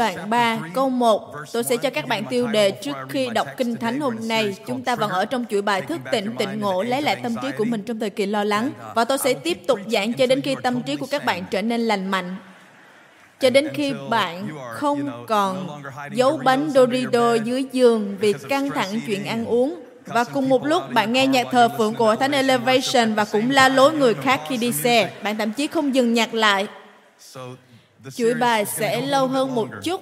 Đoạn 3 câu 1 Tôi sẽ cho các bạn tiêu đề trước khi đọc Kinh Thánh hôm nay. Chúng ta vẫn ở trong chuỗi bài thức tỉnh, tịnh ngộ, lấy lại tâm trí của mình trong thời kỳ lo lắng. Và tôi sẽ tiếp tục giảng cho đến khi tâm trí của các bạn trở nên lành mạnh. Cho đến khi bạn không còn giấu bánh Dorito dưới giường vì căng thẳng chuyện ăn uống. Và cùng một lúc bạn nghe nhạc thờ phượng của Thánh Elevation và cũng la lối người khác khi đi xe. Bạn thậm chí không dừng nhạc lại chuỗi bài sẽ lâu hơn một chút.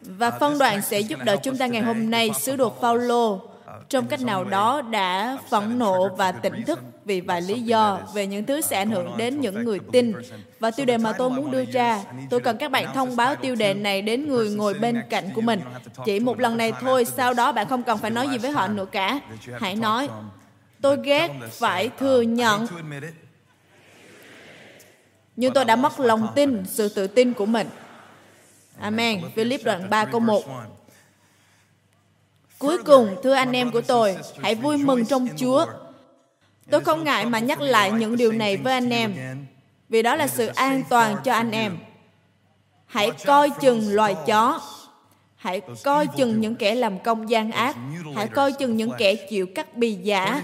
Và phân đoạn sẽ giúp đỡ chúng ta ngày hôm nay sứ đồ Phaolô trong cách nào đó đã phẫn nộ và tỉnh thức vì vài lý do về những thứ sẽ ảnh hưởng đến những người tin. Và tiêu đề mà tôi muốn đưa ra, tôi cần các bạn thông báo tiêu đề này đến người ngồi bên cạnh của mình. Chỉ một lần này thôi, sau đó bạn không cần phải nói gì với họ nữa cả. Hãy nói, tôi ghét phải thừa nhận nhưng tôi đã mất lòng tin, sự tự tin của mình. Amen. Philip đoạn 3 câu 1. Cuối cùng, thưa anh em của tôi, hãy vui mừng trong Chúa. Tôi không ngại mà nhắc lại những điều này với anh em, vì đó là sự an toàn cho anh em. Hãy coi chừng loài chó. Hãy coi chừng những kẻ làm công gian ác. Hãy coi chừng những kẻ chịu cắt bì giả.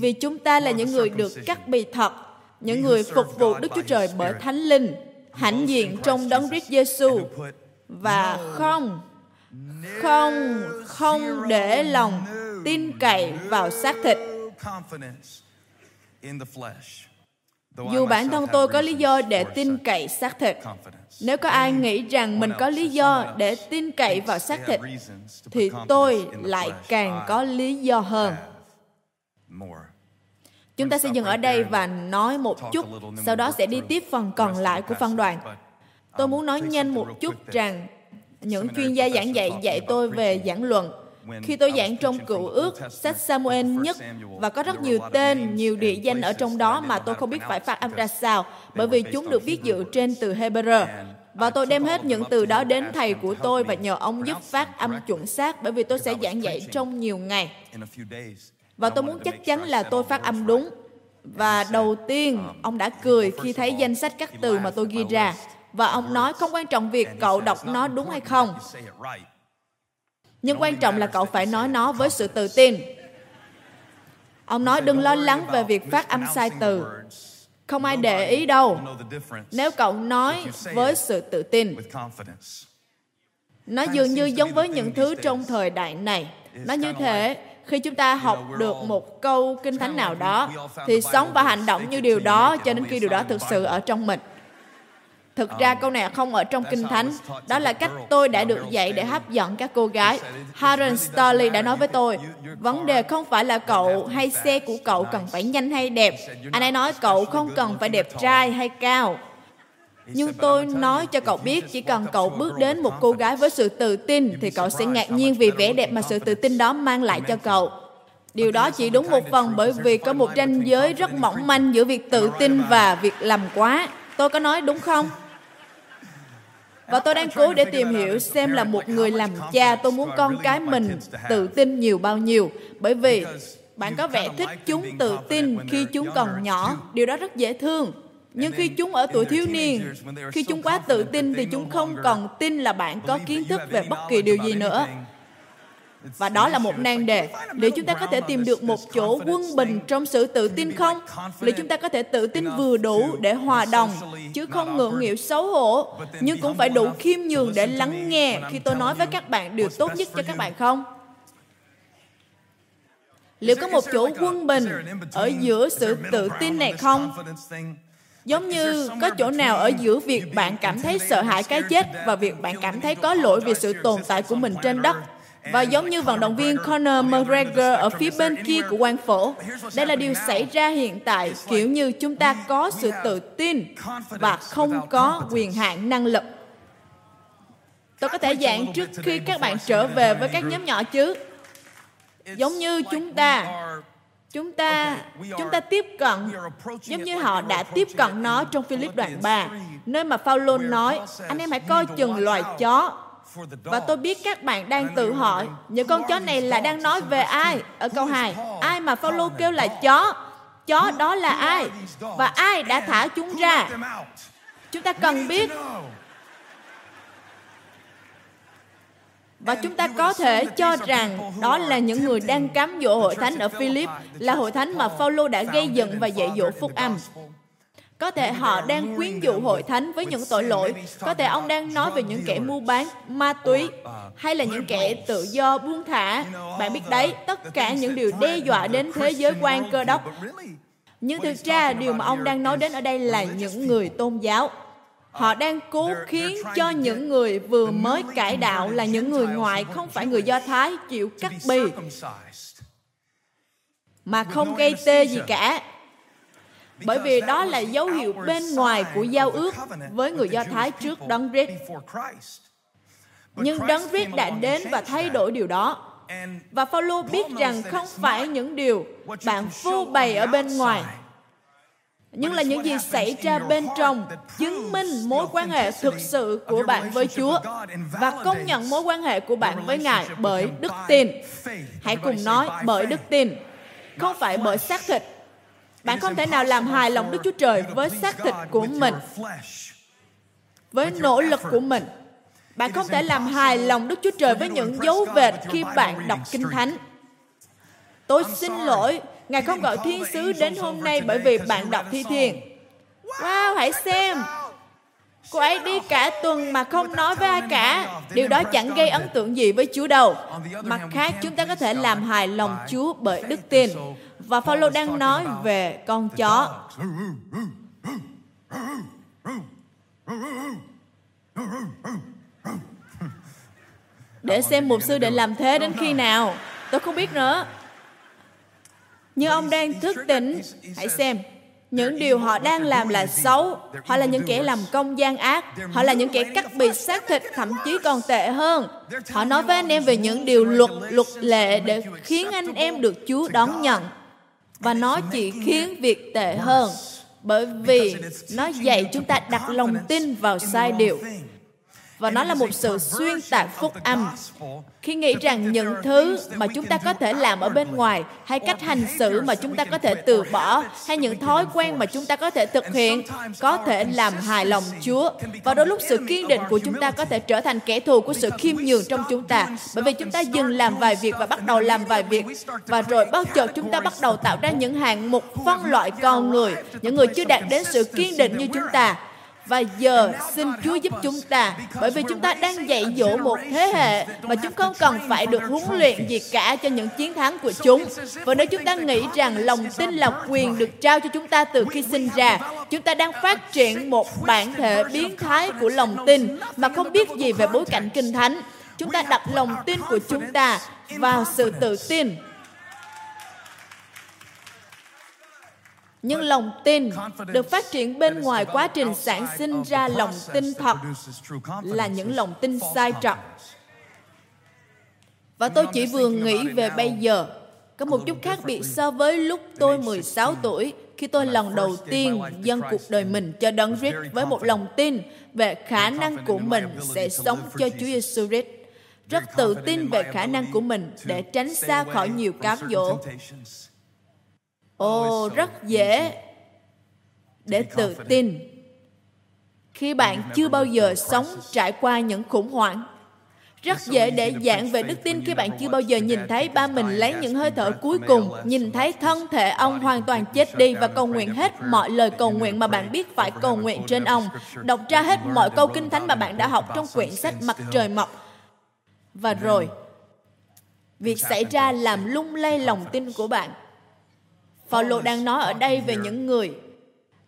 Vì chúng ta là những người được cắt bì thật những người phục vụ Đức Chúa Trời bởi Thánh Linh, hãnh diện trong đấng Christ Giêsu. và không không không để lòng tin cậy vào xác thịt. Dù bản thân tôi có lý do để tin cậy xác thịt, nếu có ai nghĩ rằng mình có lý do để tin cậy vào xác thịt, thì tôi lại càng có lý do hơn. Chúng ta sẽ dừng ở đây và nói một chút, sau đó sẽ đi tiếp phần còn lại của phân đoạn. Tôi muốn nói nhanh một chút rằng những chuyên gia giảng dạy dạy tôi về giảng luận. Khi tôi giảng trong cựu ước, sách Samuel nhất, và có rất nhiều tên, nhiều địa danh ở trong đó mà tôi không biết phải phát âm ra sao, bởi vì chúng được viết dựa trên từ Hebrew. Và tôi đem hết những từ đó đến thầy của tôi và nhờ ông giúp phát âm chuẩn xác bởi vì tôi sẽ giảng dạy trong nhiều ngày. Và tôi muốn chắc chắn là tôi phát âm đúng. Và đầu tiên, ông đã cười khi thấy danh sách các từ mà tôi ghi ra. Và ông nói không quan trọng việc cậu đọc nó đúng hay không. Nhưng quan trọng là cậu phải nói nó với sự tự tin. Ông nói đừng lo lắng về việc phát âm sai từ. Không ai để ý đâu. Nếu cậu nói với sự tự tin. Nó dường như giống với những thứ trong thời đại này. Nó như thế, khi chúng ta học được một câu kinh thánh nào đó, thì sống và hành động như điều đó cho đến khi điều đó thực sự ở trong mình. Thực ra câu này không ở trong kinh thánh. Đó là cách tôi đã được dạy để hấp dẫn các cô gái. Harold Starley đã nói với tôi, vấn đề không phải là cậu hay xe của cậu cần phải nhanh hay đẹp. Anh ấy nói cậu không cần phải đẹp trai hay cao nhưng tôi nói cho cậu biết chỉ cần cậu bước đến một cô gái với sự tự tin thì cậu sẽ ngạc nhiên vì vẻ đẹp mà sự tự tin đó mang lại cho cậu. Điều đó chỉ đúng một phần bởi vì có một ranh giới rất mỏng manh giữa việc tự tin và việc làm quá. Tôi có nói đúng không? Và tôi đang cố để tìm hiểu xem là một người làm cha tôi muốn con cái mình tự tin nhiều bao nhiêu? Bởi vì bạn có vẻ thích chúng tự tin khi chúng còn nhỏ điều đó rất dễ thương nhưng khi chúng ở tuổi thiếu niên, khi chúng quá tự tin thì chúng không còn tin là bạn có kiến thức về bất kỳ điều gì nữa. Và đó là một nan đề. Liệu chúng ta có thể tìm được một chỗ quân bình trong sự tự tin không? Liệu chúng ta có thể tự tin vừa đủ để hòa đồng, chứ không ngượng nghịu xấu hổ, nhưng cũng phải đủ khiêm nhường để lắng nghe khi tôi nói với các bạn điều tốt nhất cho các bạn không? Liệu có một chỗ quân bình ở giữa sự tự tin này không? Giống như có chỗ nào ở giữa việc bạn cảm thấy sợ hãi cái chết và việc bạn cảm thấy có lỗi vì sự tồn tại của mình trên đất. Và giống như vận động viên Conor McGregor ở phía bên kia của quan phổ, đây là điều xảy ra hiện tại kiểu như chúng ta có sự tự tin và không có quyền hạn năng lực. Tôi có thể giảng trước khi các bạn trở về với các nhóm nhỏ chứ. Giống như chúng ta chúng ta chúng ta tiếp cận. giống như họ đã tiếp cận nó trong Philip đoạn 3 nơi mà Phaolô nói anh em hãy coi chừng loài chó. và tôi biết các bạn đang tự hỏi những con chó này là đang nói về ai? Ở câu 2 ai mà Phaolô kêu là chó? chó đó là ai? và ai đã thả chúng ra? chúng ta cần biết Và chúng ta có thể cho rằng đó là những người đang cám dỗ hội thánh ở Philip, là hội thánh mà Phaolô đã gây dựng và dạy dỗ phúc âm. Có thể họ đang quyến dụ hội thánh với những tội lỗi. Có thể ông đang nói về những kẻ mua bán ma túy hay là những kẻ tự do buông thả. Bạn biết đấy, tất cả những điều đe dọa đến thế giới quan cơ đốc. Nhưng thực ra điều mà ông đang nói đến ở đây là những người tôn giáo. Họ đang cố khiến cho những người vừa mới cải đạo là những người ngoại, không phải người Do Thái, chịu cắt bì. Mà không gây tê gì cả bởi vì đó là dấu hiệu bên ngoài của giao ước với người Do Thái trước Đấng Christ. Nhưng Đấng Christ đã đến và thay đổi điều đó. Và Phaolô biết rằng không phải những điều bạn phô bày ở bên ngoài, nhưng là những gì xảy ra bên trong chứng minh mối quan hệ thực sự của bạn với Chúa và công nhận mối quan hệ của bạn với Ngài bởi đức tin. Hãy cùng nói bởi đức tin, không phải bởi xác thịt bạn không thể nào làm hài lòng Đức Chúa Trời với xác thịt của mình, với nỗ lực của mình. Bạn không thể làm hài lòng Đức Chúa Trời với những dấu vệt khi bạn đọc Kinh Thánh. Tôi xin lỗi, Ngài không gọi thiên sứ đến hôm nay bởi vì bạn đọc thi thiền. Wow, hãy xem. Cô ấy đi cả tuần mà không nói với ai cả. Điều đó chẳng gây ấn tượng gì với Chúa đâu. Mặt khác, chúng ta có thể làm hài lòng Chúa bởi đức tin. Và Phaolô đang nói về con chó. Để xem mục sư định làm thế đến khi nào. Tôi không biết nữa. Nhưng ông đang thức tỉnh. Hãy xem, những điều họ đang làm là xấu. Họ là những kẻ làm công gian ác. Họ là những kẻ cắt bì xác thịt, thậm chí còn tệ hơn. Họ nói với anh em về những điều luật luật lệ để khiến anh em được chúa đón nhận. Và nó chỉ khiến việc tệ hơn, bởi vì nó dạy chúng ta đặt lòng tin vào sai điều và nó là một sự xuyên tạc phúc âm. khi nghĩ rằng những thứ mà chúng ta có thể làm ở bên ngoài hay cách hành xử mà chúng ta có thể từ bỏ hay những thói quen mà chúng ta có thể thực hiện có thể làm hài lòng Chúa. và đôi lúc sự kiên định của chúng ta có thể trở thành kẻ thù của sự khiêm nhường trong chúng ta. bởi vì chúng ta dừng làm vài việc và bắt đầu làm vài việc và rồi bao chợt chúng ta bắt đầu tạo ra những hạng mục phân loại con người những người chưa đạt đến sự kiên định như chúng ta và giờ xin Chúa giúp chúng ta bởi vì chúng ta đang dạy dỗ một thế hệ mà chúng không cần phải được huấn luyện gì cả cho những chiến thắng của chúng. Và nếu chúng ta nghĩ rằng lòng tin là quyền được trao cho chúng ta từ khi sinh ra, chúng ta đang phát triển một bản thể biến thái của lòng tin mà không biết gì về bối cảnh kinh thánh. Chúng ta đặt lòng tin của chúng ta vào sự tự tin nhưng lòng tin được phát triển bên ngoài quá trình sản sinh ra lòng tin thật là những lòng tin sai trật. Và tôi chỉ vừa nghĩ về bây giờ, có một chút khác biệt so với lúc tôi 16 tuổi, khi tôi lần đầu tiên dâng cuộc đời mình cho Đấng Christ với một lòng tin về khả năng của mình sẽ sống cho Chúa Giêsu Christ. Rất tự tin về khả năng của mình để tránh xa khỏi nhiều cám dỗ Ồ, rất dễ để tự tin. Khi bạn chưa bao giờ sống trải qua những khủng hoảng rất dễ để giảng về đức tin khi bạn chưa bao giờ nhìn thấy ba mình lấy những hơi thở cuối cùng, nhìn thấy thân thể ông hoàn toàn chết đi và cầu nguyện hết mọi lời cầu nguyện mà bạn biết phải cầu nguyện trên ông, đọc ra hết mọi câu kinh thánh mà bạn đã học trong quyển sách Mặt trời mọc. Và rồi, việc xảy ra làm lung lay lòng tin của bạn Phaolô đang nói ở đây về những người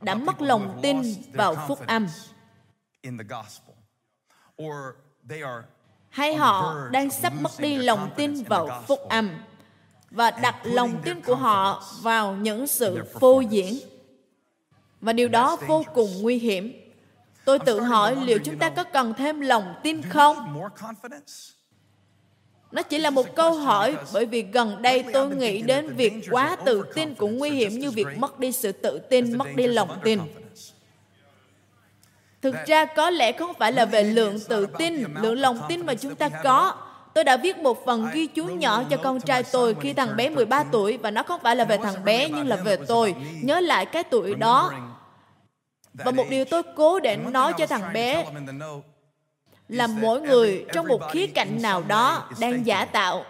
đã mất lòng tin vào phúc âm. hay họ đang sắp mất đi lòng tin vào phúc âm và đặt lòng tin của họ vào những sự phô diễn. Và điều đó vô cùng nguy hiểm. Tôi tự hỏi liệu chúng ta có cần thêm lòng tin không nó chỉ là một câu hỏi bởi vì gần đây tôi nghĩ đến việc quá tự tin cũng nguy hiểm như việc mất đi sự tự tin, mất đi lòng tin. Thực ra có lẽ không phải là về lượng tự tin, lượng lòng tin mà chúng ta có. Tôi đã viết một phần ghi chú nhỏ cho con trai tôi khi thằng bé 13 tuổi và nó không phải là về thằng bé nhưng là về tôi. Nhớ lại cái tuổi đó. Và một điều tôi cố để nói cho thằng bé là mỗi người trong một khía cạnh nào đó đang giả tạo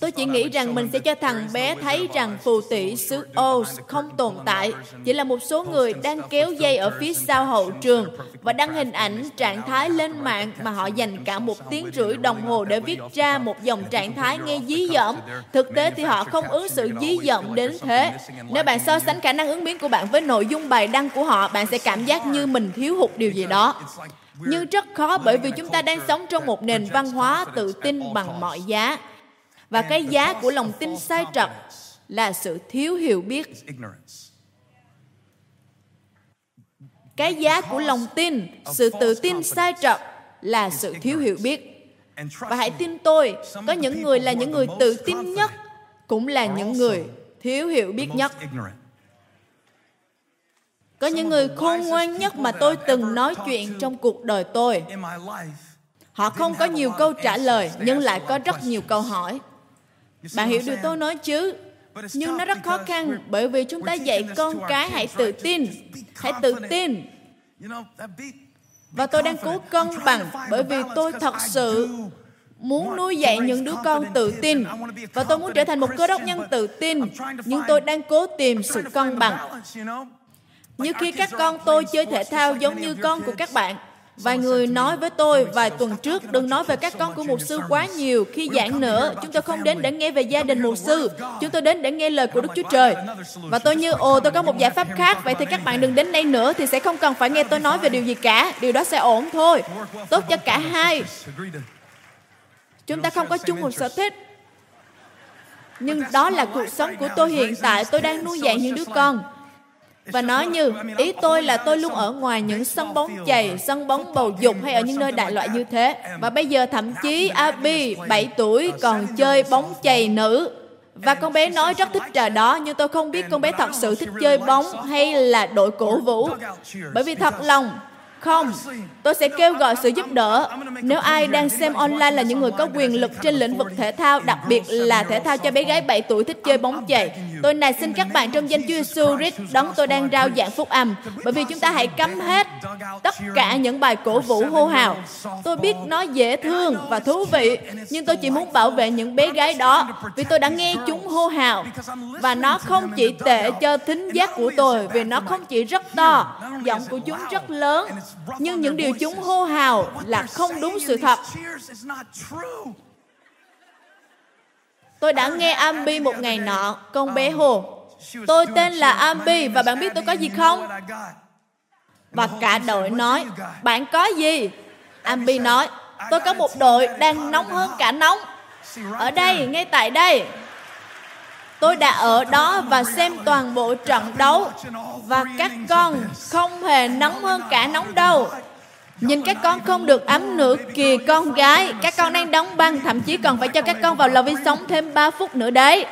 Tôi chỉ nghĩ rằng mình sẽ cho thằng bé thấy rằng phù tỷ xứ Oz không tồn tại, chỉ là một số người đang kéo dây ở phía sau hậu trường và đăng hình ảnh trạng thái lên mạng mà họ dành cả một tiếng rưỡi đồng hồ để viết ra một dòng trạng thái nghe dí dỏm. Thực tế thì họ không ứng xử dí dỏm đến thế. Nếu bạn so sánh khả năng ứng biến của bạn với nội dung bài đăng của họ, bạn sẽ cảm giác như mình thiếu hụt điều gì đó. Nhưng rất khó bởi vì chúng ta đang sống trong một nền văn hóa tự tin bằng mọi giá. Và cái giá của lòng tin sai trật là sự thiếu hiểu biết. cái giá của lòng tin sự tự tin sai trật là sự thiếu hiểu biết. Và hãy tin tôi có những người là những người tự tin nhất cũng là những người thiếu hiểu biết nhất có những người khôn ngoan nhất mà tôi từng nói chuyện trong cuộc đời tôi. họ không có nhiều câu trả lời nhưng lại có rất nhiều câu hỏi. Bạn hiểu điều tôi nói chứ? Nhưng nó rất khó khăn bởi vì chúng ta dạy con cái hãy tự tin. Hãy tự tin. Và tôi đang cố cân bằng bởi vì tôi thật sự muốn nuôi dạy những đứa con tự tin. và tôi muốn trở thành một cơ đốc nhân tự tin nhưng tôi đang cố tìm sự cân bằng như khi các con tôi chơi thể thao giống như con của các bạn Vài người nói với tôi vài tuần trước đừng nói về các con của mục sư quá nhiều. Khi giảng nữa, chúng tôi không đến để nghe về gia đình mục sư. Chúng tôi đến để nghe lời của Đức Chúa Trời. Và tôi như, ồ, tôi có một giải pháp khác. Vậy thì các bạn đừng đến đây nữa thì sẽ không cần phải nghe tôi nói về điều gì cả. Điều đó sẽ ổn thôi. Tốt cho cả hai. Chúng ta không có chung một sở thích. Nhưng đó là cuộc sống của tôi hiện tại. Tôi đang nuôi dạy những đứa con và nói như ý tôi là tôi luôn ở ngoài những sân bóng chày sân bóng bầu dục hay ở những nơi đại loại như thế. Và bây giờ thậm chí Abby 7 tuổi còn chơi bóng chày nữ. và con bé nói rất thích trò đó nhưng tôi không biết con bé thật sự thích chơi bóng hay là đội cổ vũ. Bởi vì thật lòng không, tôi sẽ kêu gọi sự giúp đỡ. Nếu ai đang xem online là những người có quyền lực trên lĩnh vực thể thao, đặc biệt là thể thao cho bé gái 7 tuổi thích chơi bóng chày, tôi này xin các bạn trong danh Chúa Giêsu Christ đón tôi đang rao giảng phúc âm, bởi vì chúng ta hãy cấm hết tất cả những bài cổ vũ hô hào. Tôi biết nó dễ thương và thú vị, nhưng tôi chỉ muốn bảo vệ những bé gái đó vì tôi đã nghe chúng hô hào và nó không chỉ tệ cho thính giác của tôi vì nó không chỉ rất to, giọng của chúng rất lớn nhưng những điều chúng hô hào là không đúng sự thật. Tôi đã nghe Ambi một ngày nọ, con bé hồ. Tôi tên là Ambi và bạn biết tôi có gì không? Và cả đội nói, bạn có gì? Ambi nói, tôi có một đội đang nóng hơn cả nóng. Ở đây, ngay tại đây. Tôi đã ở đó và xem toàn bộ trận đấu và các con không hề nóng hơn cả nóng đâu. Nhìn các con không được ấm nữa kìa con gái. Các con đang đóng băng, thậm chí còn phải cho các con vào lò vi sóng thêm 3 phút nữa đấy.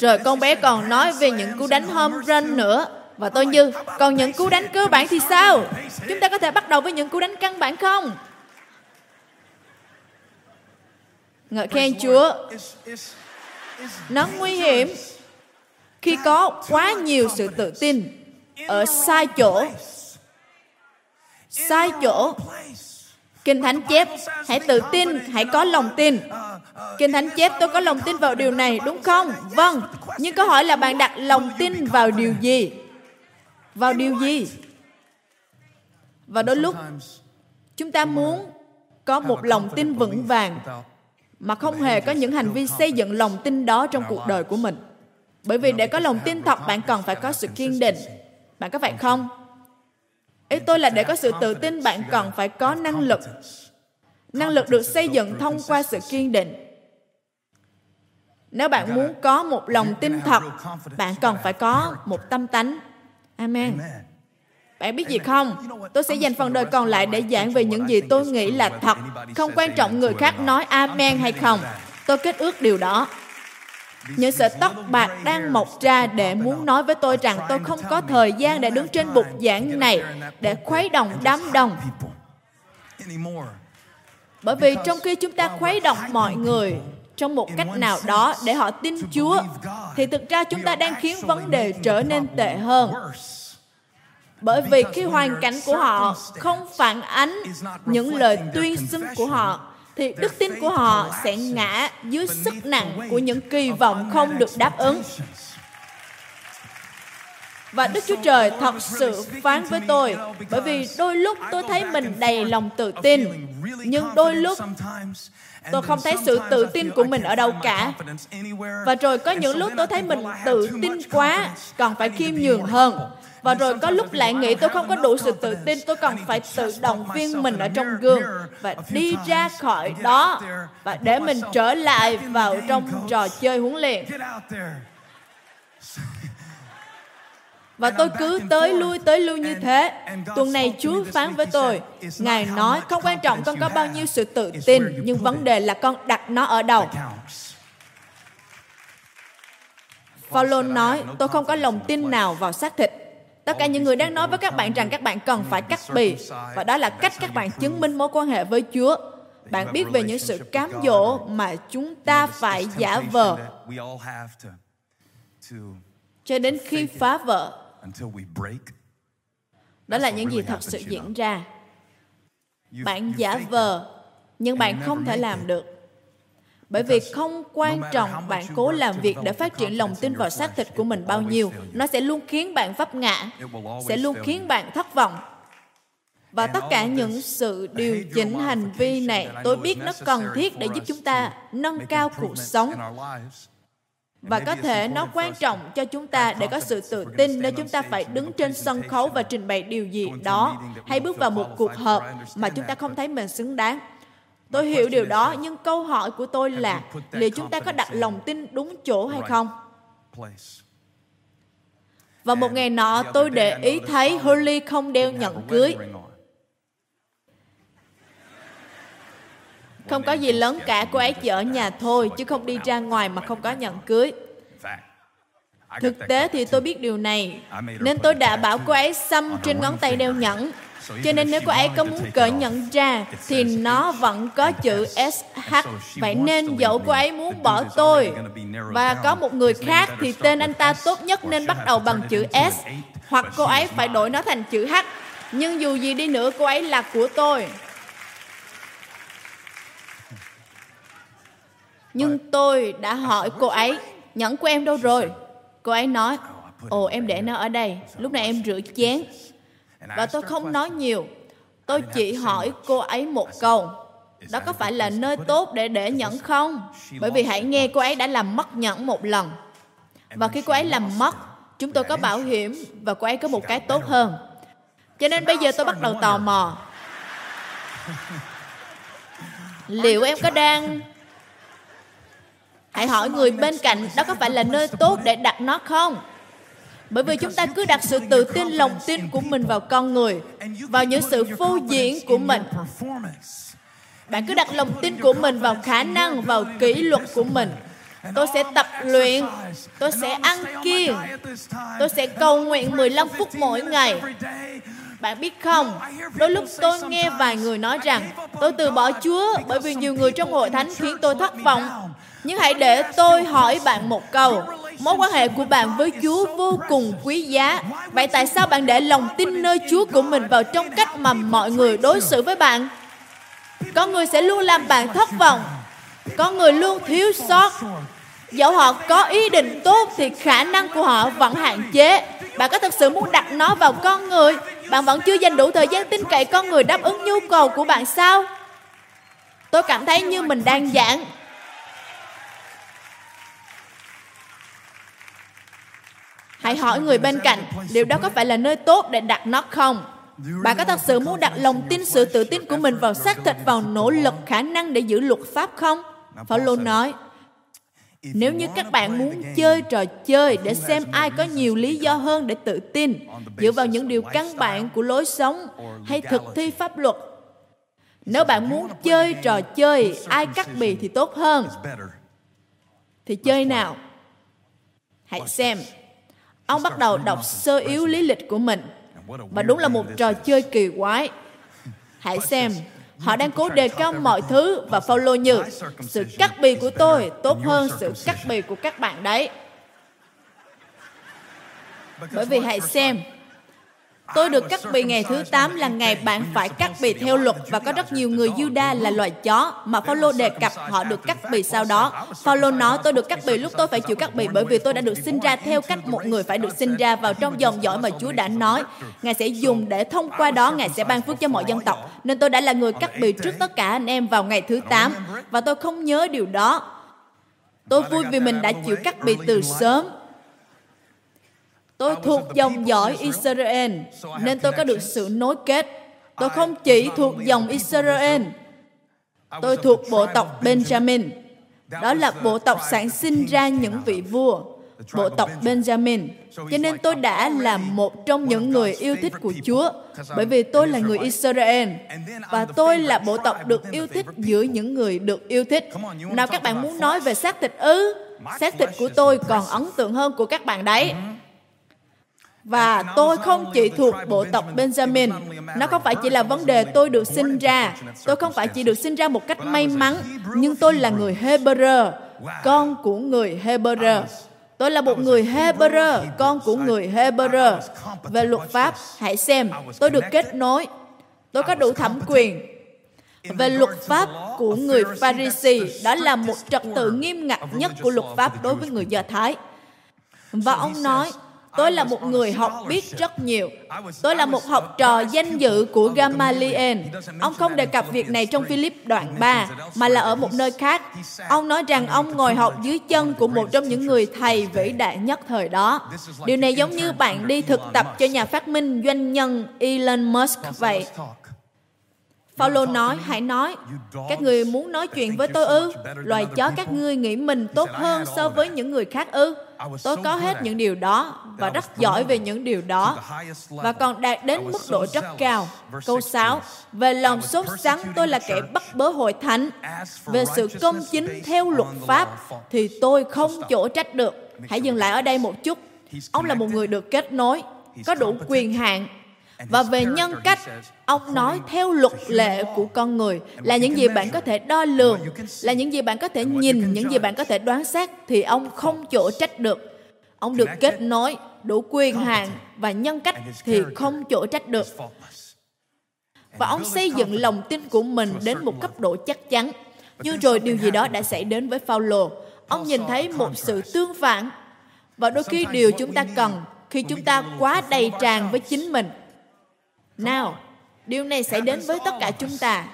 Rồi con bé còn nói về những cú đánh home run nữa. Và tôi như, còn những cú đánh cơ bản thì sao? Chúng ta có thể bắt đầu với những cú đánh căn bản không? Ngợi khen Chúa. Nó nguy hiểm khi có quá nhiều sự tự tin ở sai chỗ. Sai chỗ. Kinh Thánh chép, hãy tự tin, hãy có lòng tin. Kinh Thánh chép tôi có lòng tin vào điều này, đúng không? Vâng, nhưng câu hỏi là bạn đặt lòng tin vào điều gì? Vào điều gì? Và đôi lúc chúng ta muốn có một lòng tin vững vàng mà không hề có những hành vi xây dựng lòng tin đó trong cuộc đời của mình. Bởi vì để có lòng tin thật, bạn cần phải có sự kiên định. Bạn có phải không? Ý tôi là để có sự tự tin, bạn cần phải có năng lực. Năng lực được xây dựng thông qua sự kiên định. Nếu bạn muốn có một lòng tin thật, bạn cần phải có một tâm tánh. Amen. Bạn biết gì không? Tôi sẽ dành phần đời còn lại để giảng về những gì tôi nghĩ là thật. Không quan trọng người khác nói amen hay không. Tôi kết ước điều đó. Những sợi tóc bạc đang mọc ra để muốn nói với tôi rằng tôi không có thời gian để đứng trên bục giảng này để khuấy động đám đông. Bởi vì trong khi chúng ta khuấy động mọi người trong một cách nào đó để họ tin Chúa, thì thực ra chúng ta đang khiến vấn đề trở nên tệ hơn bởi vì khi hoàn cảnh của họ không phản ánh những lời tuyên xưng của họ thì đức tin của họ sẽ ngã dưới sức nặng của những kỳ vọng không được đáp ứng. và Đức Chúa Trời thật sự phán với tôi bởi vì đôi lúc tôi thấy mình đầy lòng tự tin nhưng đôi lúc tôi không thấy sự tự tin của mình ở đâu cả. và rồi có những lúc tôi thấy mình tự tin quá còn phải khiêm nhường hơn và rồi có lúc lại nghĩ tôi không có đủ sự tự tin tôi cần phải tự động viên mình ở trong gương và đi ra khỏi đó và để mình trở lại vào trong trò chơi huấn luyện và tôi cứ tới lui tới lui như thế. Tuần này Chúa phán với tôi, Ngài nói không quan trọng con có bao nhiêu sự tự tin, nhưng vấn đề là con đặt nó ở đâu. Phaolô nói, tôi không có lòng tin nào vào xác thịt. Tất cả những người đang nói với các bạn rằng các bạn cần phải cắt bì, và đó là cách các bạn chứng minh mối quan hệ với Chúa. Bạn biết về những sự cám dỗ mà chúng ta phải giả vờ. Cho đến khi phá vỡ. Đó là những gì thật sự diễn ra. Bạn giả vờ nhưng bạn không thể làm được bởi vì không quan trọng bạn cố làm việc để phát triển lòng tin vào xác thịt của mình bao nhiêu nó sẽ luôn khiến bạn vấp ngã sẽ luôn khiến bạn thất vọng. Và tất cả những sự điều chỉnh hành vi này tôi biết nó cần thiết để giúp chúng ta nâng cao cuộc sống. và có thể nó quan trọng cho chúng ta để có sự tự tin nếu chúng ta phải đứng trên sân khấu và trình bày điều gì đó hay bước vào một cuộc họp mà chúng ta không thấy mình xứng đáng tôi hiểu điều đó nhưng câu hỏi của tôi là liệu chúng ta có đặt lòng tin đúng chỗ hay không? và một ngày nọ tôi để ý thấy Holly không đeo nhẫn cưới. Không có gì lớn cả, cô ấy chỉ ở nhà thôi, chứ không đi ra ngoài mà không có nhận cưới. Thực tế thì tôi biết điều này, nên tôi đã bảo cô ấy xăm trên ngón tay đeo nhẫn. Cho nên nếu cô ấy có muốn cởi nhẫn ra, thì nó vẫn có chữ SH. Vậy nên dẫu cô ấy muốn bỏ tôi, và có một người khác thì tên anh ta tốt nhất nên bắt đầu bằng chữ S, hoặc cô ấy phải đổi nó thành chữ H. Nhưng dù gì đi nữa, cô ấy là của tôi. Nhưng tôi đã hỏi cô ấy, nhẫn của em đâu rồi? Cô ấy nói, ồ em để nó ở đây, lúc này em rửa chén. Và tôi không nói nhiều, tôi chỉ hỏi cô ấy một câu. Đó có phải là nơi tốt để để nhẫn không? Bởi vì hãy nghe cô ấy đã làm mất nhẫn một lần. Và khi cô ấy làm mất, chúng tôi có bảo hiểm và cô ấy có một cái tốt hơn. Cho nên bây giờ tôi bắt đầu tò mò. Liệu em có đang Hãy hỏi người bên cạnh đó có phải là nơi tốt để đặt nó không? Bởi vì chúng ta cứ đặt sự tự tin, lòng tin của mình vào con người, vào những sự phô diễn của mình. Bạn cứ đặt lòng tin của mình vào khả năng, vào kỷ luật của mình. Tôi sẽ tập luyện, tôi sẽ ăn kiêng, tôi sẽ cầu nguyện 15 phút mỗi ngày. Bạn biết không, đôi lúc tôi nghe vài người nói rằng tôi từ bỏ Chúa bởi vì nhiều người trong hội thánh khiến tôi thất vọng. Nhưng hãy để tôi hỏi bạn một câu. Mối quan hệ của bạn với Chúa vô cùng quý giá. Vậy tại sao bạn để lòng tin nơi Chúa của mình vào trong cách mà mọi người đối xử với bạn? Có người sẽ luôn làm bạn thất vọng. Có người luôn thiếu sót. Dẫu họ có ý định tốt thì khả năng của họ vẫn hạn chế. Bạn có thực sự muốn đặt nó vào con người? Bạn vẫn chưa dành đủ thời gian tin cậy con người đáp ứng nhu cầu của bạn sao? Tôi cảm thấy như mình đang giảng Hãy hỏi người bên cạnh, liệu đó có phải là nơi tốt để đặt nó không? Bạn có thật sự muốn đặt lòng tin sự tự tin của mình vào xác thịt, vào nỗ lực khả năng để giữ luật pháp không? Phaolô nói, nếu như các bạn muốn chơi trò chơi để xem ai có nhiều lý do hơn để tự tin, dựa vào những điều căn bản của lối sống hay thực thi pháp luật, nếu bạn muốn chơi trò chơi ai cắt bì thì tốt hơn, thì chơi nào? Hãy xem. Ông bắt đầu đọc sơ yếu lý lịch của mình. Và đúng là một trò chơi kỳ quái. Hãy xem, Họ đang cố đề cao mọi thứ và Phaolô như sự cắt bì của tôi tốt hơn sự cắt bì của các bạn đấy. Bởi vì hãy xem, Tôi được cắt bì ngày thứ 8 là ngày bạn phải cắt bì theo luật và có rất nhiều người Juda là loài chó mà Phaolô đề cập họ được cắt bì sau đó. Phaolô nói, tôi được cắt bì lúc tôi phải chịu cắt bì bởi vì tôi đã được sinh ra theo cách một người phải được sinh ra vào trong dòng dõi mà Chúa đã nói. Ngài sẽ dùng để thông qua đó, Ngài sẽ ban phước cho mọi dân tộc. Nên tôi đã là người cắt bì trước tất cả anh em vào ngày thứ 8 và tôi không nhớ điều đó. Tôi vui vì mình đã chịu cắt bì từ sớm Tôi thuộc dòng dõi Israel, nên tôi có được sự nối kết. Tôi không chỉ thuộc dòng Israel, tôi thuộc bộ tộc Benjamin. Đó là bộ tộc sản sinh ra những vị vua, bộ tộc Benjamin. Cho nên tôi đã là một trong những người yêu thích của Chúa, bởi vì tôi là người Israel và tôi là bộ tộc được yêu thích giữa những người được yêu thích. Nào các bạn muốn nói về xác thịt ư? Xác thịt của tôi còn ấn tượng hơn của các bạn đấy. Và tôi không chỉ thuộc bộ tộc Benjamin. Nó không phải chỉ là vấn đề tôi được sinh ra. Tôi không phải chỉ được sinh ra một cách may mắn, nhưng tôi là người Hebrew, con của người Hebrew. Tôi là một người Hebrew, con của người Hebrew. Về luật pháp, hãy xem, tôi được kết nối. Tôi có đủ thẩm quyền. Về luật pháp của người Pharisee, đó là một trật tự nghiêm ngặt nhất của luật pháp đối với người Do Thái. Và ông nói, Tôi là một người học biết rất nhiều. Tôi là một học trò danh dự của Gamaliel. Ông không đề cập việc này trong Philip đoạn 3, mà là ở một nơi khác. Ông nói rằng ông ngồi học dưới chân của một trong những người thầy vĩ đại nhất thời đó. Điều này giống như bạn đi thực tập cho nhà phát minh doanh nhân Elon Musk vậy. Paulo nói, hãy nói, các người muốn nói chuyện với tôi ư? Loài chó các ngươi nghĩ mình tốt hơn so với những người khác ư? Tôi có hết những điều đó và rất giỏi về những điều đó và còn đạt đến mức độ rất cao. Câu 6. Về lòng sốt sắng tôi là kẻ bắt bớ hội thánh. Về sự công chính theo luật pháp thì tôi không chỗ trách được. Hãy dừng lại ở đây một chút. Ông là một người được kết nối, có đủ quyền hạn và về nhân cách ông nói theo luật lệ của con người là những gì bạn có thể đo lường là những gì bạn có thể nhìn những gì bạn có thể đoán xét thì ông không chỗ trách được. Ông được kết nối đủ quyền hạn và nhân cách thì không chỗ trách được. và ông xây dựng lòng tin của mình đến một cấp độ chắc chắn. Nhưng rồi điều gì đó đã xảy đến với Phaolô ông nhìn thấy một sự tương phản. Và đôi khi điều chúng ta cần khi chúng ta quá đầy tràn với chính mình nào, điều này sẽ đến với tất cả chúng ta.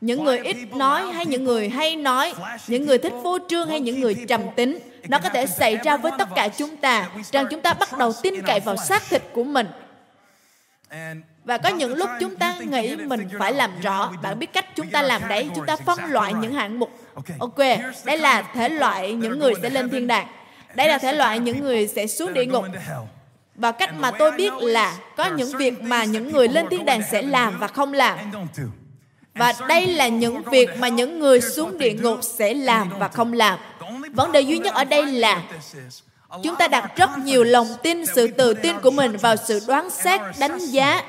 Những người ít nói hay những người hay nói, những người thích phô trương hay những người trầm tính, nó có thể xảy ra với tất cả chúng ta, rằng chúng ta bắt đầu tin cậy vào xác thịt của mình. Và có những lúc chúng ta nghĩ mình phải làm rõ, bạn biết cách chúng ta làm đấy, chúng ta phân loại những hạng mục. Ok, đây là thể loại những người sẽ lên thiên đàng. Đây là thể loại những người sẽ xuống địa ngục và cách mà tôi biết là có những việc mà những người lên thiên đàng sẽ làm và không làm. và đây là những việc mà những người xuống địa ngục sẽ làm và không làm. Vấn đề duy nhất ở đây là chúng ta đặt rất nhiều lòng tin sự tự tin của mình vào sự đoán xét đánh giá.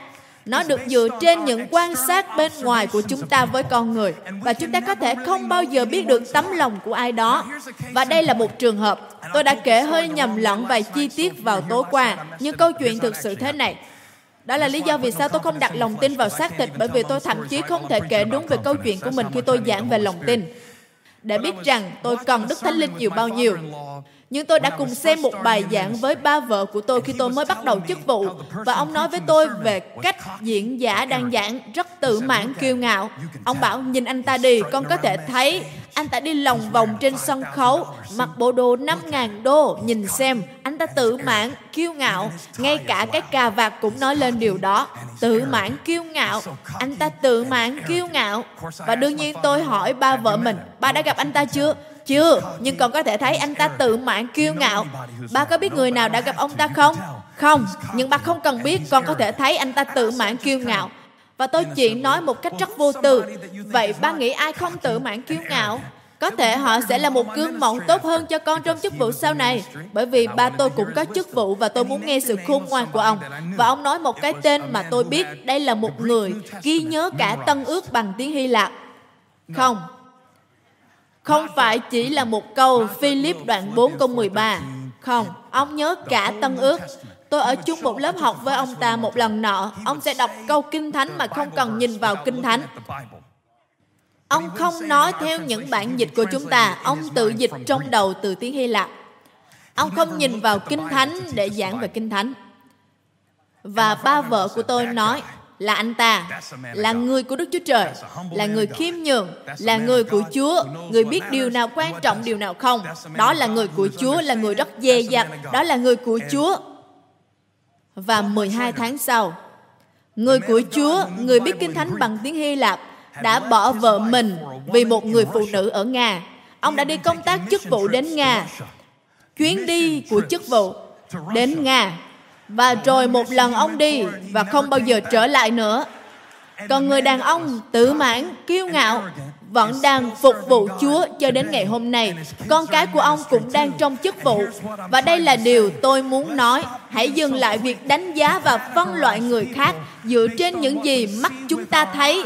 nó được dựa trên những quan sát bên ngoài của chúng ta với con người. Và chúng ta có thể không bao giờ biết được tấm lòng của ai đó. Và đây là một trường hợp tôi đã kể hơi nhầm lẫn vài chi tiết vào tối qua, nhưng câu chuyện thực sự thế này. Đó là lý do vì sao tôi không đặt lòng tin vào xác thịt, bởi vì tôi thậm chí không thể kể đúng về câu chuyện của mình khi tôi giảng về lòng tin. Để biết rằng tôi cần Đức Thánh Linh nhiều bao nhiêu nhưng tôi đã cùng xem một bài giảng với ba vợ của tôi khi tôi mới bắt đầu chức vụ. và ông nói với tôi về cách diễn giả đang giảng rất tự mãn kiêu ngạo. ông bảo nhìn anh ta đi con có thể thấy anh ta đi lòng vòng trên sân khấu mặc bộ đồ 5.000 đô nhìn xem anh ta tự mãn kiêu ngạo. ngay cả cái cà vạt cũng nói lên điều đó. Tự mãn kiêu ngạo. anh ta tự mãn kiêu ngạo. Và đương nhiên tôi hỏi ba vợ mình ba đã gặp anh ta chưa chưa, nhưng còn có thể thấy anh ta tự mãn kiêu ngạo. Ba có biết người nào đã gặp ông ta không? Không, nhưng ba không cần biết, con có thể thấy anh ta tự mãn kiêu ngạo. Và tôi chỉ nói một cách rất vô tư. Vậy ba nghĩ ai không tự mãn kiêu ngạo? Có thể họ sẽ là một gương mẫu tốt hơn cho con trong chức vụ sau này. Bởi vì ba tôi cũng có chức vụ và tôi muốn nghe sự khôn ngoan của ông. Và ông nói một cái tên mà tôi biết đây là một người ghi nhớ cả tân ước bằng tiếng Hy Lạp. Không, không phải chỉ là một câu Philip đoạn 4 câu 13. Không, ông nhớ cả Tân ước. Tôi ở chung một lớp học với ông ta một lần nọ. Ông sẽ đọc câu Kinh Thánh mà không cần nhìn vào Kinh Thánh. Ông không nói theo những bản dịch của chúng ta. Ông tự dịch trong đầu từ tiếng Hy Lạp. Ông không nhìn vào Kinh Thánh để giảng về Kinh Thánh. Và ba vợ của tôi nói, là anh ta, là người của Đức Chúa Trời, là người khiêm nhường, là người của Chúa, người biết điều nào quan trọng, điều nào không. Đó là người của Chúa, là người rất dè dặt, đó là người của Chúa. Và 12 tháng sau, người của Chúa, người biết Kinh Thánh bằng tiếng Hy Lạp, đã bỏ vợ mình vì một người phụ nữ ở Nga. Ông đã đi công tác chức vụ đến Nga. Chuyến đi của chức vụ đến Nga và rồi một lần ông đi và không bao giờ trở lại nữa. Còn người đàn ông tự mãn, kiêu ngạo vẫn đang phục vụ Chúa cho đến ngày hôm nay. Con cái của ông cũng đang trong chức vụ. Và đây là điều tôi muốn nói. Hãy dừng lại việc đánh giá và phân loại người khác dựa trên những gì mắt chúng ta thấy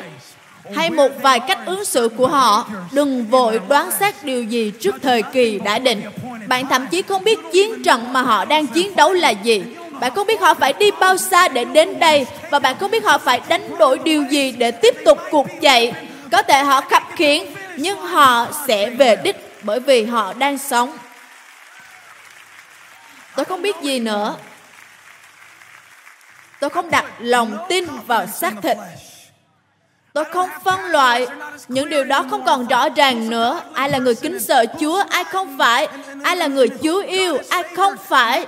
hay một vài cách ứng xử của họ. Đừng vội đoán xét điều gì trước thời kỳ đã định. Bạn thậm chí không biết chiến trận mà họ đang chiến đấu là gì bạn không biết họ phải đi bao xa để đến đây và bạn không biết họ phải đánh đổi điều gì để tiếp tục cuộc chạy. Có thể họ khập khiễng nhưng họ sẽ về đích bởi vì họ đang sống. Tôi không biết gì nữa. Tôi không đặt lòng tin vào xác thịt. Tôi không phân loại những điều đó không còn rõ ràng nữa. Ai là người kính sợ Chúa, ai không phải. Ai là người Chúa yêu, ai không phải.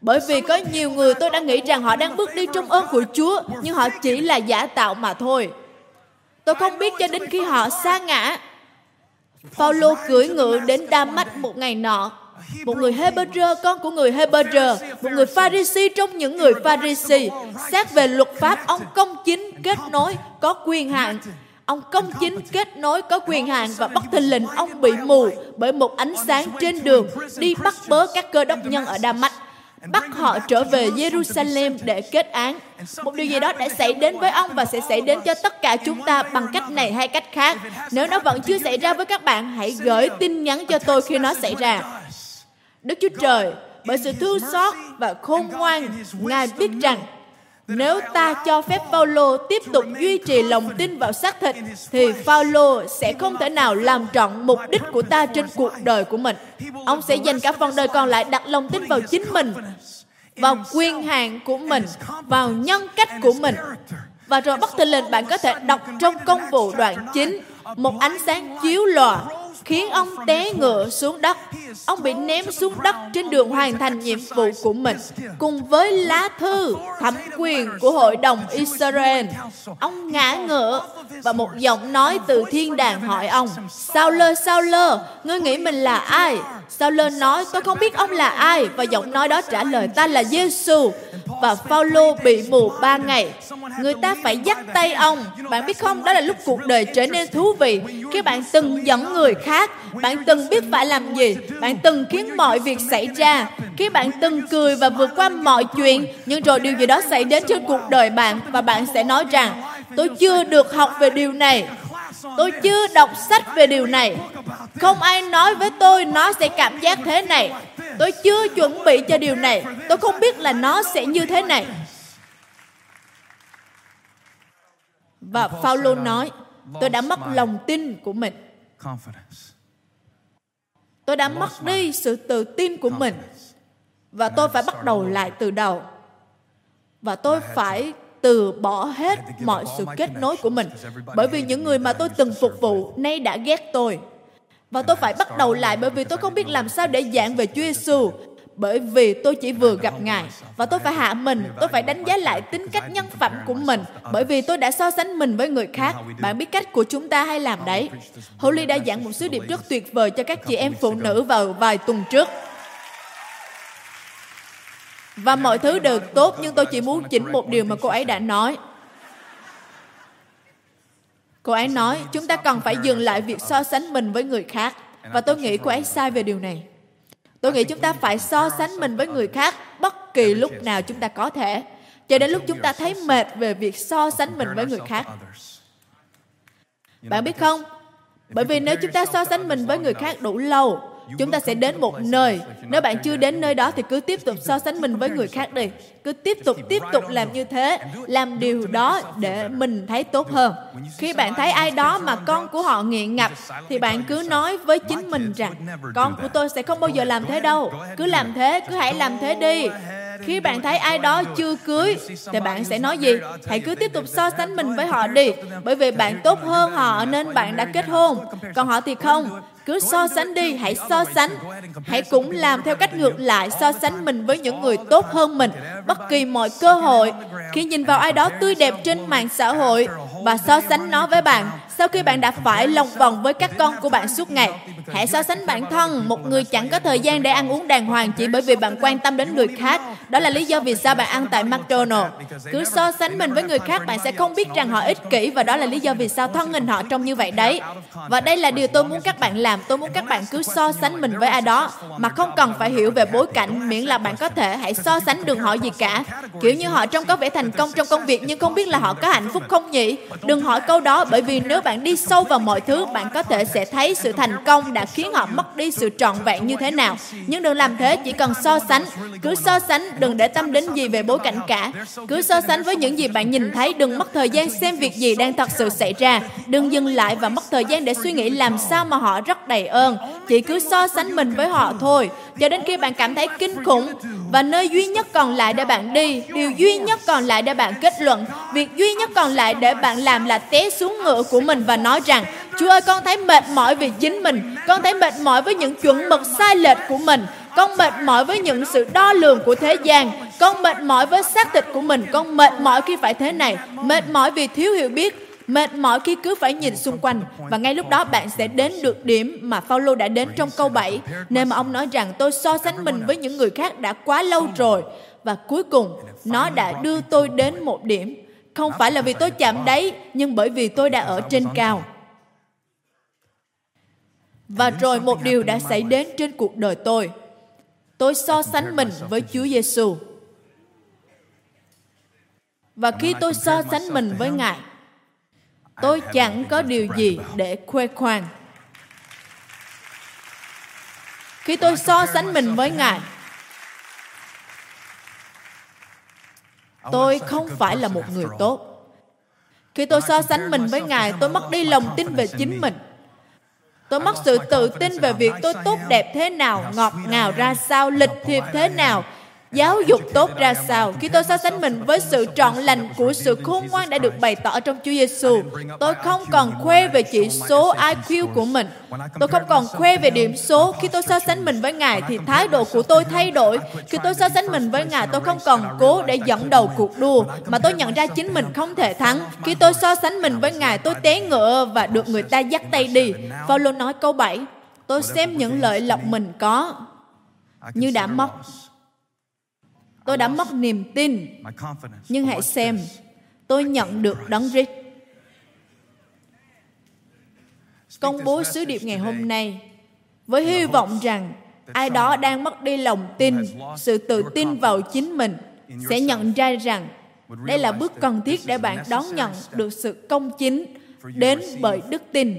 Bởi vì có nhiều người tôi đã nghĩ rằng họ đang bước đi trong ơn của Chúa, nhưng họ chỉ là giả tạo mà thôi. Tôi không biết cho đến khi họ sa ngã. Paulo cưỡi ngựa đến Đa Mách một ngày nọ. Một người Hebrew, con của người Hebrew, một người Pharisee trong những người Pharisee. Xét về luật pháp, ông công chính kết nối, có quyền hạn. Ông công chính kết nối có quyền hạn và bất thình lình ông bị mù bởi một ánh sáng trên đường đi bắt bớ các cơ đốc nhân ở Đa Mách bắt họ trở về Jerusalem để kết án. Một điều gì đó đã xảy đến với ông và sẽ xảy đến cho tất cả chúng ta bằng cách này hay cách khác. Nếu nó vẫn chưa xảy ra với các bạn, hãy gửi tin nhắn cho tôi khi nó xảy ra. Đức Chúa Trời, bởi sự thương xót và khôn ngoan, Ngài biết rằng nếu ta cho phép Phaolô tiếp tục duy trì lòng tin vào xác thịt, thì Phaolô sẽ không thể nào làm trọn mục đích của ta trên cuộc đời của mình. Ông sẽ dành cả phần đời còn lại đặt lòng tin vào chính mình, vào quyền hạn của mình, vào nhân cách của mình. Và rồi bất thình lình bạn có thể đọc trong công vụ đoạn 9 một ánh sáng chiếu lòa khiến ông té ngựa xuống đất. Ông bị ném xuống đất trên đường hoàn thành nhiệm vụ của mình, cùng với lá thư thẩm quyền của Hội đồng Israel. Ông ngã ngựa và một giọng nói từ thiên đàng hỏi ông, Sao lơ, sao lơ, ngươi nghĩ mình là ai? Sao lơ nói, tôi không biết ông là ai. Và giọng nói đó trả lời, ta là Giêsu và Phaolô bị mù ba ngày. Người ta phải dắt tay ông. Bạn biết không, đó là lúc cuộc đời trở nên thú vị. Khi bạn từng dẫn người khác, bạn từng biết phải làm gì, bạn từng khiến mọi việc xảy ra. Khi bạn từng cười và vượt qua mọi chuyện, nhưng rồi điều gì đó xảy đến trên cuộc đời bạn và bạn sẽ nói rằng, tôi chưa được học về điều này. Tôi chưa đọc sách về điều này. Không ai nói với tôi nó sẽ cảm giác thế này Tôi chưa chuẩn bị cho điều này. Tôi không biết là nó sẽ như thế này. Và Phaolô nói, tôi đã mất lòng tin của mình. Tôi đã mất đi sự tự tin của mình. Và tôi phải bắt đầu lại từ đầu. Và tôi phải từ bỏ hết mọi sự kết nối của mình. Bởi vì những người mà tôi từng phục vụ nay đã ghét tôi. Và tôi phải bắt đầu lại bởi vì tôi không biết làm sao để giảng về Chúa Giêsu bởi vì tôi chỉ vừa gặp Ngài và tôi phải hạ mình, tôi phải đánh giá lại tính cách nhân phẩm của mình bởi vì tôi đã so sánh mình với người khác. Bạn biết cách của chúng ta hay làm đấy. Holly đã giảng một sứ điệp rất tuyệt vời cho các chị em phụ nữ vào vài tuần trước. Và mọi thứ đều tốt nhưng tôi chỉ muốn chỉnh một điều mà cô ấy đã nói. Cô ấy nói, chúng ta cần phải dừng lại việc so sánh mình với người khác. Và tôi nghĩ cô ấy sai về điều này. Tôi nghĩ chúng ta phải so sánh mình với người khác bất kỳ lúc nào chúng ta có thể. Cho đến lúc chúng ta thấy mệt về việc so sánh mình với người khác. Bạn biết không? Bởi vì nếu chúng ta so sánh mình với người khác đủ lâu, chúng ta sẽ đến một nơi. Nếu bạn chưa đến nơi đó thì cứ tiếp tục so sánh mình với người khác đi. Cứ tiếp tục, tiếp tục làm như thế. Làm điều đó để mình thấy tốt hơn. Khi bạn thấy ai đó mà con của họ nghiện ngập, thì bạn cứ nói với chính mình rằng, con của tôi sẽ không bao giờ làm thế đâu. Cứ làm thế, cứ hãy làm thế đi. khi bạn thấy ai đó chưa cưới thì bạn sẽ nói gì? hãy cứ tiếp tục so sánh mình với họ đi. bởi vì bạn tốt hơn họ nên bạn đã kết hôn. còn họ thì không. Cứ so sánh đi hãy so sánh hãy cũng làm theo cách ngược lại so sánh mình với những người tốt hơn mình bất kỳ mọi cơ hội khi nhìn vào ai đó tươi đẹp trên mạng xã hội và so sánh nó với bạn sau khi bạn đã phải lòng vòng với các con của bạn suốt ngày, hãy so sánh bản thân. Một người chẳng có thời gian để ăn uống đàng hoàng chỉ bởi vì bạn quan tâm đến người khác. Đó là lý do vì sao bạn ăn tại McDonald's. Cứ so sánh mình với người khác, bạn sẽ không biết rằng họ ích kỷ và đó là lý do vì sao thân hình họ trông như vậy đấy. Và đây là điều tôi muốn các bạn làm. Tôi muốn các bạn cứ so sánh mình với ai đó, mà không cần phải hiểu về bối cảnh, miễn là bạn có thể hãy so sánh đừng hỏi gì cả. Kiểu như họ trông có vẻ thành công trong công việc, nhưng không biết là họ có hạnh phúc không nhỉ? Đừng hỏi câu đó, bởi vì nếu bạn bạn đi sâu vào mọi thứ, bạn có thể sẽ thấy sự thành công đã khiến họ mất đi sự trọn vẹn như thế nào. Nhưng đừng làm thế, chỉ cần so sánh. Cứ so sánh, đừng để tâm đến gì về bối cảnh cả. Cứ so sánh với những gì bạn nhìn thấy, đừng mất thời gian xem việc gì đang thật sự xảy ra. Đừng dừng lại và mất thời gian để suy nghĩ làm sao mà họ rất đầy ơn. Chỉ cứ so sánh mình với họ thôi. Cho đến khi bạn cảm thấy kinh khủng, và nơi duy nhất còn lại để bạn đi, điều duy nhất còn lại để bạn kết luận, việc duy nhất còn lại để bạn làm là té xuống ngựa của mình và nói rằng, Chúa ơi, con thấy mệt mỏi vì chính mình. Con thấy mệt mỏi với những chuẩn mực sai lệch của mình. Con mệt mỏi với những sự đo lường của thế gian. Con mệt mỏi với xác thịt của mình. Con mệt mỏi khi phải thế này. Mệt mỏi vì thiếu hiểu biết. Mệt mỏi khi cứ phải nhìn xung quanh. Và ngay lúc đó bạn sẽ đến được điểm mà Paulo đã đến trong câu 7 nên mà ông nói rằng, tôi so sánh mình với những người khác đã quá lâu rồi. Và cuối cùng, nó đã đưa tôi đến một điểm không phải là vì tôi chạm đáy, nhưng bởi vì tôi đã ở trên cao. Và rồi một điều đã xảy đến trên cuộc đời tôi. Tôi so sánh mình với Chúa Giêsu và khi tôi so sánh mình với Ngài, tôi chẳng có điều gì để khoe khoang khi tôi so sánh mình với ngài tôi không phải là một người tốt. Khi tôi so sánh mình với ngài tôi mất đi lòng tin về chính mình. Tôi mất sự tự tin về việc tôi tốt đẹp thế nào ngọt ngào ra sao lịch thiệp thế nào Giáo dục tốt ra sao khi tôi so sánh mình với sự trọn lành của sự khôn ngoan đã được bày tỏ trong Chúa Giêsu. Tôi không còn khoe về chỉ số IQ của mình. Tôi không còn khoe về điểm số. Khi tôi so sánh mình với Ngài thì thái độ của tôi thay đổi. Khi tôi so sánh mình với Ngài, tôi không còn cố để dẫn đầu cuộc đua, mà tôi nhận ra chính mình không thể thắng. Khi tôi so sánh mình với Ngài, tôi té ngựa và được người ta dắt tay đi. Paulo nói câu 7, tôi xem những lợi lộc mình có như đã mất Tôi đã mất niềm tin. Nhưng hãy xem, tôi nhận được đấng Christ. Công bố sứ điệp ngày hôm nay với hy vọng rằng ai đó đang mất đi lòng tin, sự tự tin vào chính mình sẽ nhận ra rằng đây là bước cần thiết để bạn đón nhận được sự công chính đến bởi đức tin.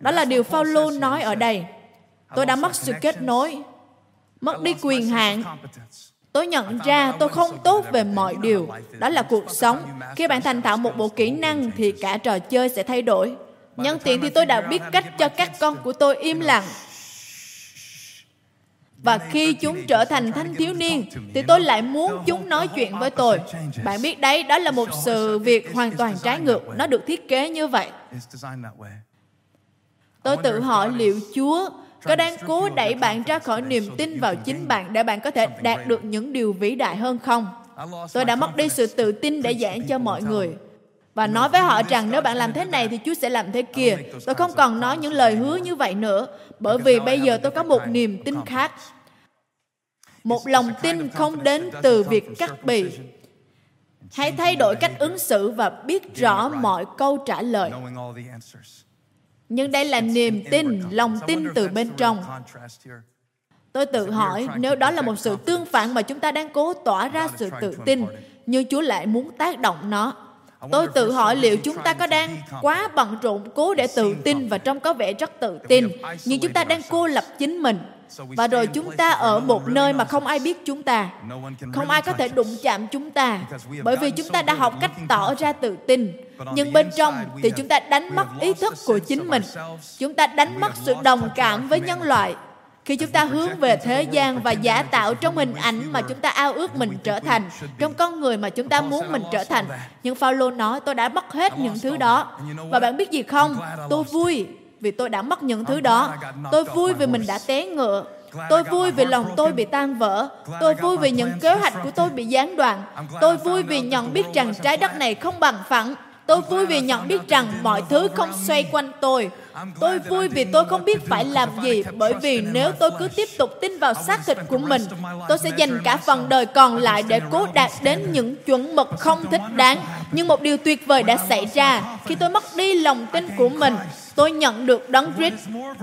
Đó là điều Phaolô nói ở đây. Tôi đã mất sự kết nối mất đi quyền hạn. tôi nhận ra tôi không tốt về mọi điều. đó là cuộc sống. khi bạn thành thạo một bộ kỹ năng thì cả trò chơi sẽ thay đổi. Nhân tiện thì tôi đã biết cách cho các con của tôi im lặng. và khi chúng trở thành thanh thiếu niên thì tôi lại muốn chúng nói chuyện với tôi. bạn biết đấy đó là một sự việc hoàn toàn trái ngược. nó được thiết kế như vậy. Tôi tự hỏi liệu chúa có đang cố đẩy bạn ra khỏi niềm tin vào chính bạn để bạn có thể đạt được những điều vĩ đại hơn không? Tôi đã mất đi sự tự tin để giảng cho mọi người và nói với họ rằng nếu bạn làm thế này thì Chúa sẽ làm thế kia. Tôi không còn nói những lời hứa như vậy nữa, bởi vì bây giờ tôi có một niềm tin khác. Một lòng tin không đến từ việc cắt bì. Hãy thay đổi cách ứng xử và biết rõ mọi câu trả lời nhưng đây là niềm tin lòng tin từ bên trong. tôi tự hỏi nếu đó là một sự tương phản mà chúng ta đang cố tỏa ra sự tự tin nhưng chúa lại muốn tác động nó. Tôi tự hỏi liệu chúng ta có đang quá bận rộn cố để tự tin và trông có vẻ rất tự tin nhưng chúng ta đang cô lập chính mình và rồi chúng ta ở một nơi mà không ai biết chúng ta. Không ai có thể đụng chạm chúng ta bởi vì chúng ta đã học cách tỏ ra tự tin. Nhưng bên trong thì chúng ta đánh mất ý thức của chính mình. chúng ta đánh mất sự đồng cảm với nhân loại. Khi chúng ta hướng về thế gian và giả tạo trong hình ảnh mà chúng ta ao ước mình trở thành. trong con người mà chúng ta muốn mình trở thành nhưng Phaolô nói tôi đã mất hết những thứ đó. và bạn biết gì không? tôi vui vì tôi đã mất những thứ đó tôi vui vì mình đã té ngựa Tôi vui vì lòng tôi bị tan vỡ. Tôi vui vì những kế hoạch của tôi bị gián đoạn. Tôi vui vì nhận biết rằng trái đất này không bằng phẳng. Tôi vui vì nhận biết rằng mọi thứ không xoay quanh tôi. Tôi vui vì tôi không biết phải làm gì bởi vì nếu tôi cứ tiếp tục tin vào xác thịt của mình, tôi sẽ dành cả phần đời còn lại để cố đạt đến những chuẩn mực không thích đáng. Nhưng một điều tuyệt vời đã xảy ra khi tôi mất đi lòng tin của mình. Tôi nhận được đấng Christ.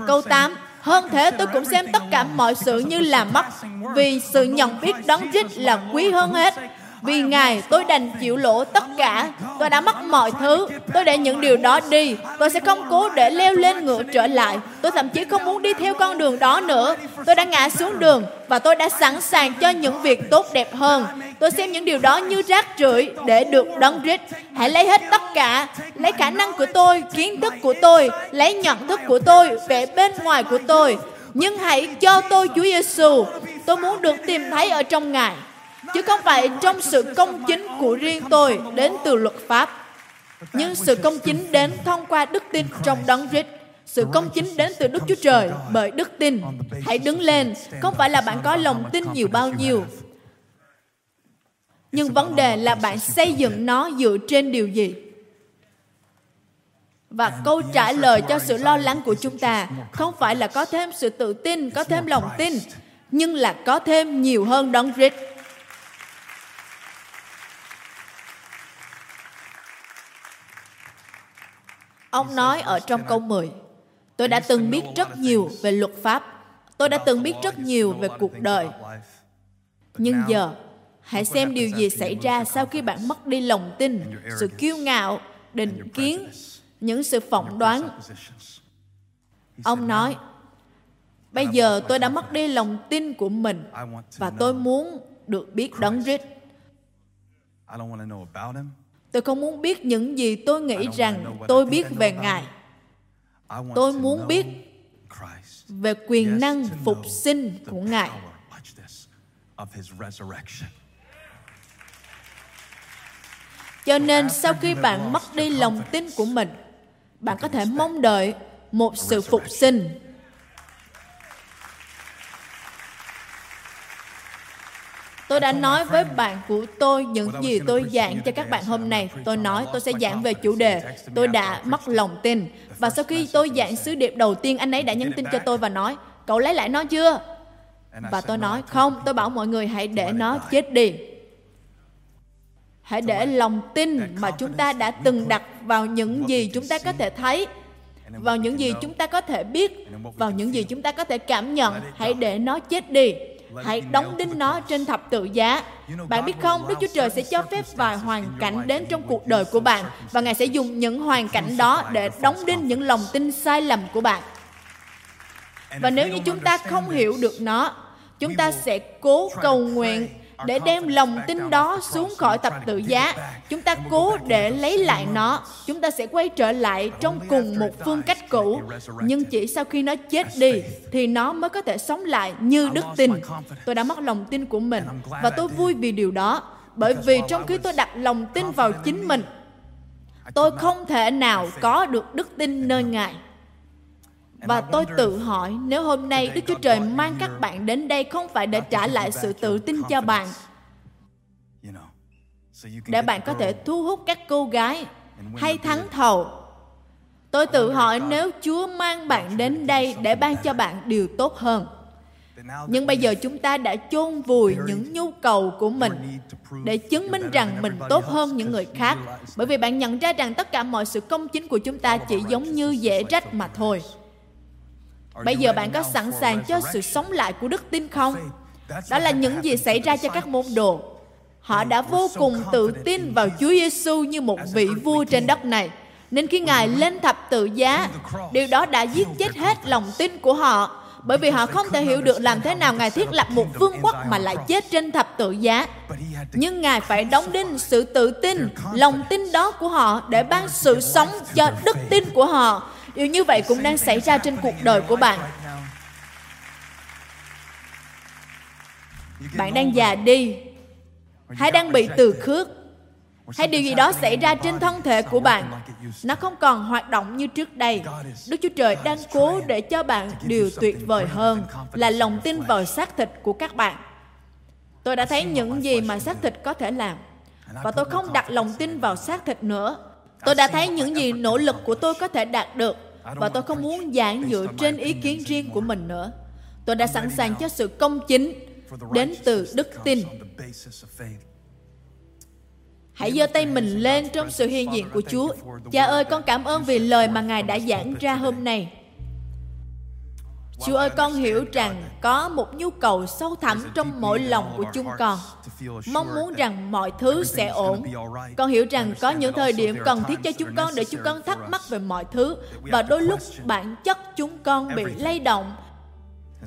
Câu 8. Hơn thế tôi cũng xem tất cả mọi sự như là mất vì sự nhận biết đấng Christ là quý hơn hết. Vì Ngài, tôi đành chịu lỗ tất cả. Tôi đã mất mọi thứ. Tôi để những điều đó đi. Tôi sẽ không cố để leo lên ngựa trở lại. Tôi thậm chí không muốn đi theo con đường đó nữa. Tôi đã ngã xuống đường và tôi đã sẵn sàng cho những việc tốt đẹp hơn. Tôi xem những điều đó như rác rưởi để được đấng rít. Hãy lấy hết tất cả, lấy khả năng của tôi, kiến thức của tôi, lấy nhận thức của tôi, vẻ bên ngoài của tôi. Nhưng hãy cho tôi Chúa Giêsu. Tôi muốn được tìm thấy ở trong Ngài chứ không phải trong sự công chính của riêng tôi đến từ luật pháp nhưng sự công chính đến thông qua đức tin trong đấng Christ sự công chính đến từ Đức Chúa Trời bởi đức tin. Hãy đứng lên, không phải là bạn có lòng tin nhiều bao nhiêu. Nhưng vấn đề là bạn xây dựng nó dựa trên điều gì? Và câu trả lời cho sự lo lắng của chúng ta không phải là có thêm sự tự tin, có thêm lòng tin, nhưng là có thêm nhiều hơn đấng Christ. Ông nói ở trong câu 10, tôi đã từng biết rất nhiều về luật pháp. Tôi đã từng biết rất nhiều về cuộc đời. Nhưng giờ, hãy xem điều gì xảy ra sau khi bạn mất đi lòng tin, sự kiêu ngạo, định kiến, những sự phỏng đoán. Ông nói, bây giờ tôi đã mất đi lòng tin của mình và tôi muốn được biết đấng Christ. Tôi không muốn biết những gì tôi nghĩ rằng tôi biết về Ngài. Tôi muốn biết về quyền năng phục sinh của Ngài. Cho nên sau khi bạn mất đi lòng tin của mình, bạn có thể mong đợi một sự phục sinh Tôi đã nói với bạn của tôi những gì tôi giảng cho các bạn hôm nay. Tôi nói tôi sẽ giảng về chủ đề. tôi đã mất lòng tin. Và sau khi tôi giảng sứ điệp đầu tiên, anh ấy đã nhắn tin cho tôi và nói, cậu lấy lại nó chưa? Và tôi nói, không, tôi bảo mọi người hãy để nó chết đi. Hãy để lòng tin mà chúng ta đã từng đặt vào những gì chúng ta có thể thấy, vào những gì chúng ta có thể biết, vào những gì chúng ta có thể cảm nhận, hãy để nó chết đi hãy đóng đinh nó trên thập tự giá. Bạn biết không, Đức Chúa Trời sẽ cho phép vài hoàn cảnh đến trong cuộc đời của bạn và Ngài sẽ dùng những hoàn cảnh đó để đóng đinh những lòng tin sai lầm của bạn. Và nếu như chúng ta không hiểu được nó, chúng ta sẽ cố cầu nguyện để đem lòng tin đó xuống khỏi tập tự giá. Chúng ta cố để lấy lại nó. Chúng ta sẽ quay trở lại trong cùng một phương cách cũ. Nhưng chỉ sau khi nó chết đi, thì nó mới có thể sống lại như đức tin. Tôi đã mất lòng tin của mình và tôi vui vì điều đó. Bởi vì trong khi tôi đặt lòng tin vào chính mình, tôi không thể nào có được đức tin nơi Ngài. Và tôi tự hỏi nếu hôm nay Đức Chúa Trời mang các bạn đến đây không phải để trả lại sự tự tin cho bạn, để bạn có thể thu hút các cô gái hay thắng thầu. Tôi tự hỏi nếu Chúa mang bạn đến đây để ban cho bạn điều tốt hơn. Nhưng bây giờ chúng ta đã chôn vùi những nhu cầu của mình để chứng minh rằng mình tốt hơn những người khác. Bởi vì bạn nhận ra rằng tất cả mọi sự công chính của chúng ta chỉ giống như dễ rách mà thôi. Bây giờ bạn có sẵn sàng cho sự sống lại của đức tin không? Đó là những gì xảy ra cho các môn đồ. Họ đã vô cùng tự tin vào Chúa Giêsu như một vị vua trên đất này. Nên khi Ngài lên thập tự giá, điều đó đã giết chết hết lòng tin của họ bởi vì họ không thể hiểu được làm thế nào Ngài thiết lập một vương quốc mà lại chết trên thập tự giá. Nhưng Ngài phải đóng đinh sự tự tin, lòng tin đó của họ để ban sự sống cho đức tin của họ. Điều như vậy cũng đang xảy ra trên cuộc đời của bạn. Bạn đang già đi, hay đang bị từ khước, hay điều gì đó xảy ra trên thân thể của bạn nó không còn hoạt động như trước đây. Đức chúa trời đang cố để cho bạn điều tuyệt vời hơn là lòng tin vào xác thịt của các bạn. Tôi đã thấy những gì mà xác thịt có thể làm. Và tôi không đặt lòng tin vào xác thịt nữa. Tôi đã thấy những gì nỗ lực của tôi có thể đạt được và tôi không muốn giảng dựa trên ý kiến riêng của mình nữa. Tôi đã sẵn sàng cho sự công chính đến từ đức tin. Hãy giơ tay mình lên trong sự hiện diện của Chúa. Cha ơi, con cảm ơn vì lời mà Ngài đã giảng ra hôm nay. Chúa ơi, con hiểu rằng có một nhu cầu sâu thẳm trong mỗi lòng của chúng con. Mong muốn rằng mọi thứ sẽ ổn. Con hiểu rằng có những thời điểm cần thiết cho chúng con để chúng con thắc mắc về mọi thứ và đôi lúc bản chất chúng con bị lay động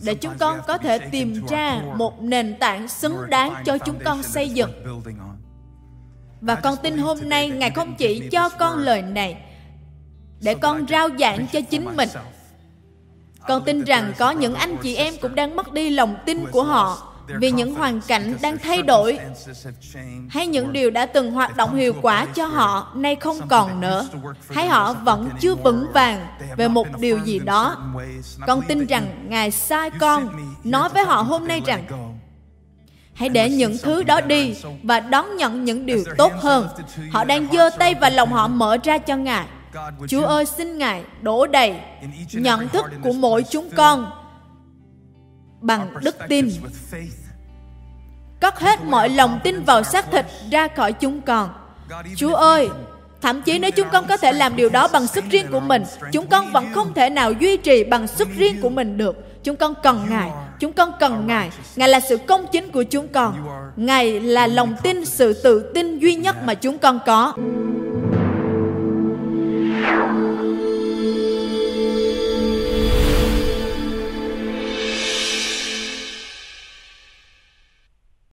để chúng con có thể tìm ra một nền tảng xứng đáng cho chúng con xây dựng và con tin hôm nay Ngài không chỉ cho con lời này để con rao giảng cho chính mình. Con tin rằng có những anh chị em cũng đang mất đi lòng tin của họ vì những hoàn cảnh đang thay đổi hay những điều đã từng hoạt động hiệu quả cho họ nay không còn nữa, hay họ vẫn chưa vững vàng về một điều gì đó con tin rằng ngài sai con nói với họ hôm nay rằng, Hãy để những thứ đó đi và đón nhận những điều tốt hơn. Họ đang giơ tay và lòng họ mở ra cho Ngài. Chúa ơi xin Ngài đổ đầy nhận thức của mỗi chúng con bằng đức tin. Cất hết mọi lòng tin vào xác thịt ra khỏi chúng con. Chúa ơi, Thậm chí nếu chúng con có thể làm điều đó bằng sức riêng của mình, chúng con vẫn không thể nào duy trì bằng sức riêng của mình được. Chúng con cần Ngài, chúng con cần Ngài. Ngài là sự công chính của chúng con. Ngài là lòng tin, sự tự tin duy nhất mà chúng con có.